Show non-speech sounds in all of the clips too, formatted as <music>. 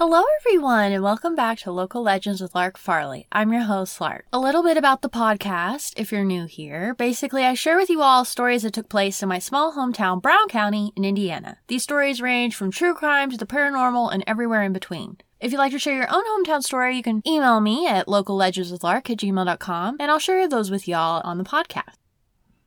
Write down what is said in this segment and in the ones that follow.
Hello, everyone, and welcome back to Local Legends with Lark Farley. I'm your host, Lark. A little bit about the podcast, if you're new here. Basically, I share with you all stories that took place in my small hometown, Brown County, in Indiana. These stories range from true crime to the paranormal and everywhere in between. If you'd like to share your own hometown story, you can email me at locallegendswithlark at gmail.com, and I'll share those with y'all on the podcast.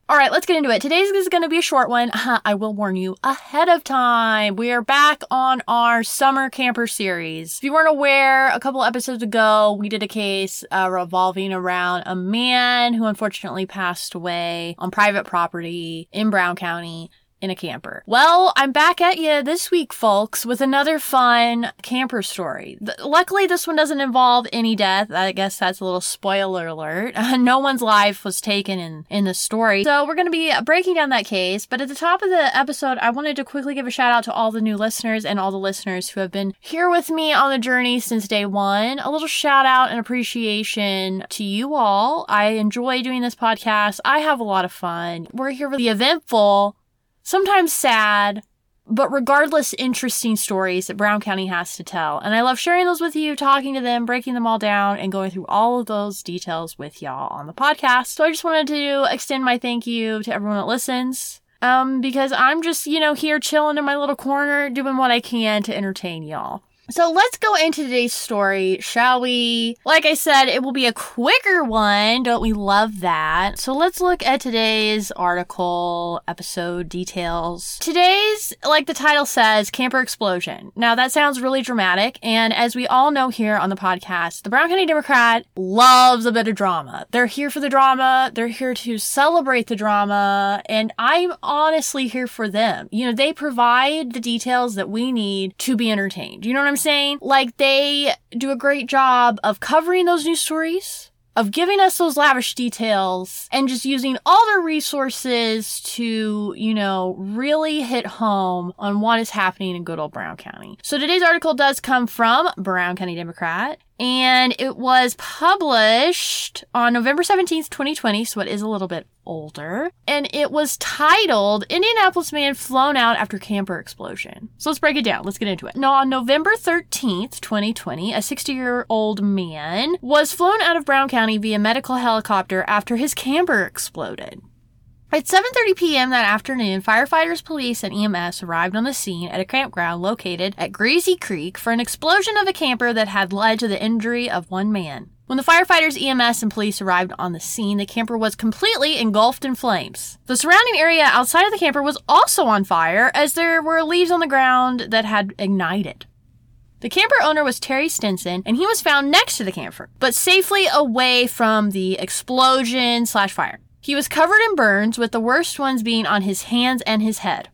All right, let's get into it. Today's is going to be a short one. <laughs> I will warn you ahead of time. We are back on our summer camper series. If you weren't aware, a couple episodes ago, we did a case uh, revolving around a man who unfortunately passed away on private property in Brown County in a camper. Well, I'm back at you this week, folks, with another fun camper story. Th- luckily, this one doesn't involve any death. I guess that's a little spoiler alert. <laughs> no one's life was taken in, in the story. So we're going to be breaking down that case. But at the top of the episode, I wanted to quickly give a shout out to all the new listeners and all the listeners who have been here with me on the journey since day one. A little shout out and appreciation to you all. I enjoy doing this podcast. I have a lot of fun. We're here for the eventful sometimes sad, but regardless, interesting stories that Brown County has to tell. And I love sharing those with you, talking to them, breaking them all down, and going through all of those details with y'all on the podcast. So I just wanted to extend my thank you to everyone that listens. Um, because I'm just, you know, here chilling in my little corner, doing what I can to entertain y'all. So let's go into today's story, shall we? Like I said, it will be a quicker one. Don't we love that? So let's look at today's article, episode details. Today's, like the title says, camper explosion. Now that sounds really dramatic. And as we all know here on the podcast, the Brown County Democrat loves a bit of drama. They're here for the drama. They're here to celebrate the drama. And I'm honestly here for them. You know, they provide the details that we need to be entertained. You know what I'm saying? Like they do a great job of covering those news stories, of giving us those lavish details and just using all their resources to, you know, really hit home on what is happening in good old Brown County. So today's article does come from Brown County Democrat and it was published on November 17th, 2020, so it is a little bit older. And it was titled Indianapolis Man Flown Out After Camper Explosion. So let's break it down. Let's get into it. Now, on November 13th, 2020, a 60 year old man was flown out of Brown County via medical helicopter after his camper exploded. At 7:30 p.m. that afternoon, firefighters, police, and EMS arrived on the scene at a campground located at Greasy Creek for an explosion of a camper that had led to the injury of one man. When the firefighters, EMS, and police arrived on the scene, the camper was completely engulfed in flames. The surrounding area outside of the camper was also on fire as there were leaves on the ground that had ignited. The camper owner was Terry Stinson, and he was found next to the camper, but safely away from the explosion slash fire. He was covered in burns, with the worst ones being on his hands and his head.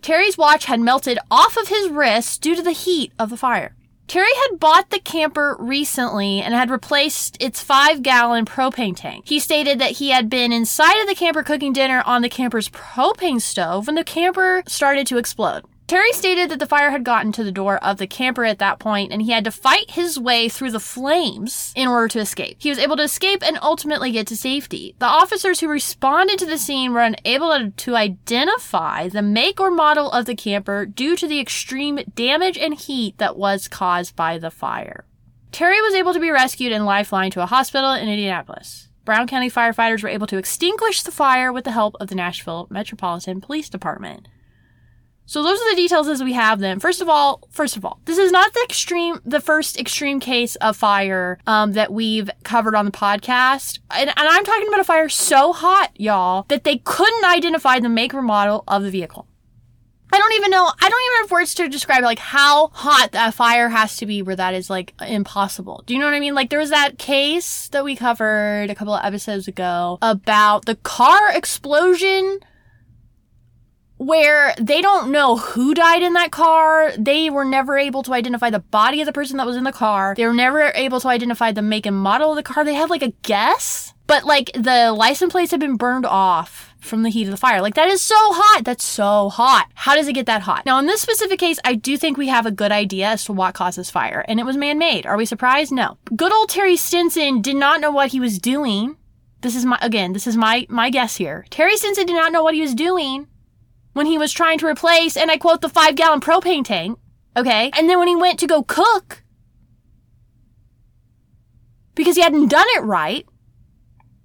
Terry's watch had melted off of his wrist due to the heat of the fire. Terry had bought the camper recently and had replaced its five gallon propane tank. He stated that he had been inside of the camper cooking dinner on the camper's propane stove when the camper started to explode. Terry stated that the fire had gotten to the door of the camper at that point and he had to fight his way through the flames in order to escape. He was able to escape and ultimately get to safety. The officers who responded to the scene were unable to identify the make or model of the camper due to the extreme damage and heat that was caused by the fire. Terry was able to be rescued and lifeline to a hospital in Indianapolis. Brown County firefighters were able to extinguish the fire with the help of the Nashville Metropolitan Police Department. So those are the details as we have them. First of all, first of all, this is not the extreme, the first extreme case of fire um, that we've covered on the podcast, and, and I'm talking about a fire so hot, y'all, that they couldn't identify the make or model of the vehicle. I don't even know. I don't even have words to describe like how hot that fire has to be where that is like impossible. Do you know what I mean? Like there was that case that we covered a couple of episodes ago about the car explosion where they don't know who died in that car. They were never able to identify the body of the person that was in the car. They were never able to identify the make and model of the car. They had like a guess but like the license plates have been burned off from the heat of the fire. Like that is so hot. That's so hot. How does it get that hot? Now, in this specific case, I do think we have a good idea as to what causes fire, and it was man made. Are we surprised? No. Good old Terry Stinson did not know what he was doing. This is my, again, this is my, my guess here. Terry Stinson did not know what he was doing when he was trying to replace, and I quote, the five gallon propane tank. Okay. And then when he went to go cook, because he hadn't done it right,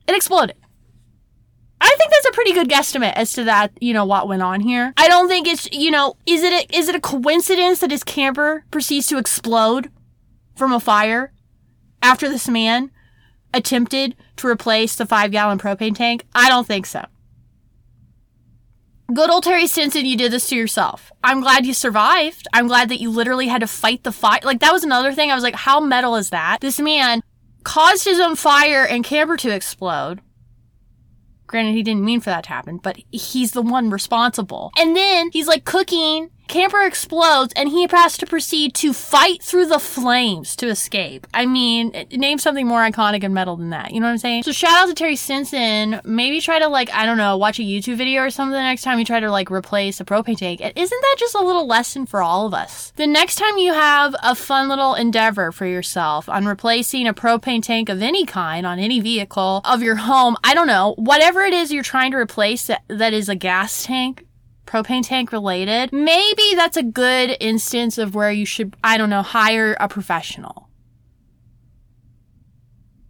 it exploded. I think that's a pretty good guesstimate as to that, you know, what went on here. I don't think it's, you know, is it a, is it a coincidence that his camper proceeds to explode from a fire after this man attempted to replace the five gallon propane tank? I don't think so. Good old Terry Stinson, you did this to yourself. I'm glad you survived. I'm glad that you literally had to fight the fire. Like, that was another thing. I was like, how metal is that? This man caused his own fire and camper to explode Granted, he didn't mean for that to happen, but he's the one responsible. And then he's like cooking Camper explodes and he has to proceed to fight through the flames to escape. I mean, name something more iconic and metal than that. You know what I'm saying? So shout out to Terry Stinson. Maybe try to like, I don't know, watch a YouTube video or something the next time you try to like replace a propane tank. Isn't that just a little lesson for all of us? The next time you have a fun little endeavor for yourself on replacing a propane tank of any kind on any vehicle of your home, I don't know, whatever it is you're trying to replace that, that is a gas tank, propane tank related, maybe that's a good instance of where you should, I don't know, hire a professional.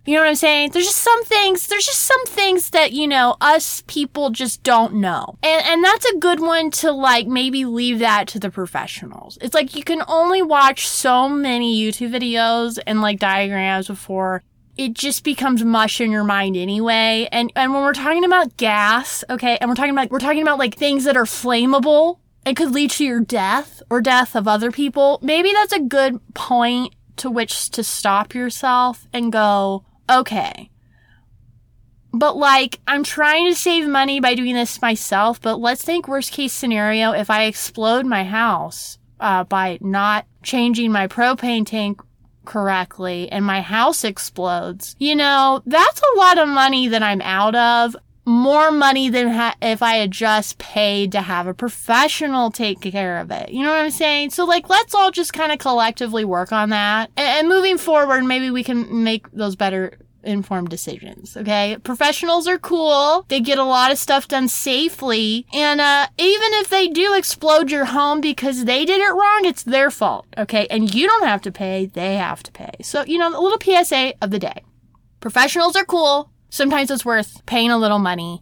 You know what I'm saying? There's just some things, there's just some things that, you know, us people just don't know. And, and that's a good one to like maybe leave that to the professionals. It's like you can only watch so many YouTube videos and like diagrams before it just becomes mush in your mind anyway. And and when we're talking about gas, okay, and we're talking about we're talking about like things that are flammable and could lead to your death or death of other people, maybe that's a good point to which to stop yourself and go, okay. But like, I'm trying to save money by doing this myself, but let's think worst case scenario if I explode my house uh, by not changing my propane tank correctly and my house explodes, you know, that's a lot of money that I'm out of. More money than ha- if I had just paid to have a professional take care of it. You know what I'm saying? So, like, let's all just kind of collectively work on that. And, and moving forward, maybe we can make those better informed decisions. Okay. Professionals are cool. They get a lot of stuff done safely. And, uh, even if they do explode your home because they did it wrong, it's their fault. Okay. And you don't have to pay. They have to pay. So, you know, a little PSA of the day. Professionals are cool. Sometimes it's worth paying a little money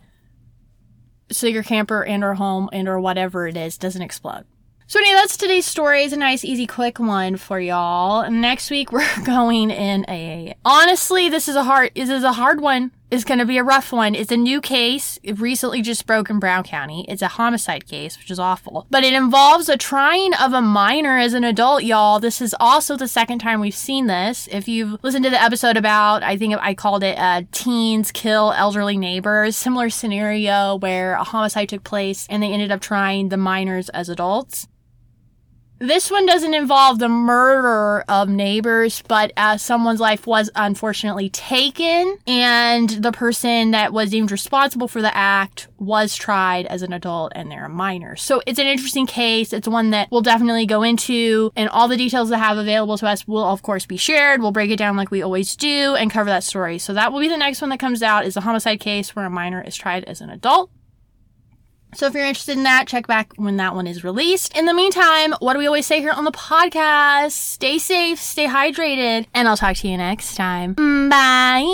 so your camper and or home and or whatever it is doesn't explode. So anyway, that's today's story. It's a nice, easy, quick one for y'all. Next week <laughs> we're going in a. Honestly, this is a hard. This is a hard one. It's going to be a rough one. It's a new case. It recently just broke in Brown County. It's a homicide case, which is awful. But it involves a trying of a minor as an adult, y'all. This is also the second time we've seen this. If you've listened to the episode about, I think I called it uh, Teens Kill Elderly Neighbors, similar scenario where a homicide took place and they ended up trying the minors as adults. This one doesn't involve the murder of neighbors, but uh, someone's life was unfortunately taken, and the person that was deemed responsible for the act was tried as an adult and they're a minor. So it's an interesting case. It's one that we'll definitely go into, and all the details that have available to us will, of course, be shared. We'll break it down like we always do and cover that story. So that will be the next one that comes out is a homicide case where a minor is tried as an adult. So if you're interested in that, check back when that one is released. In the meantime, what do we always say here on the podcast? Stay safe, stay hydrated, and I'll talk to you next time. Bye.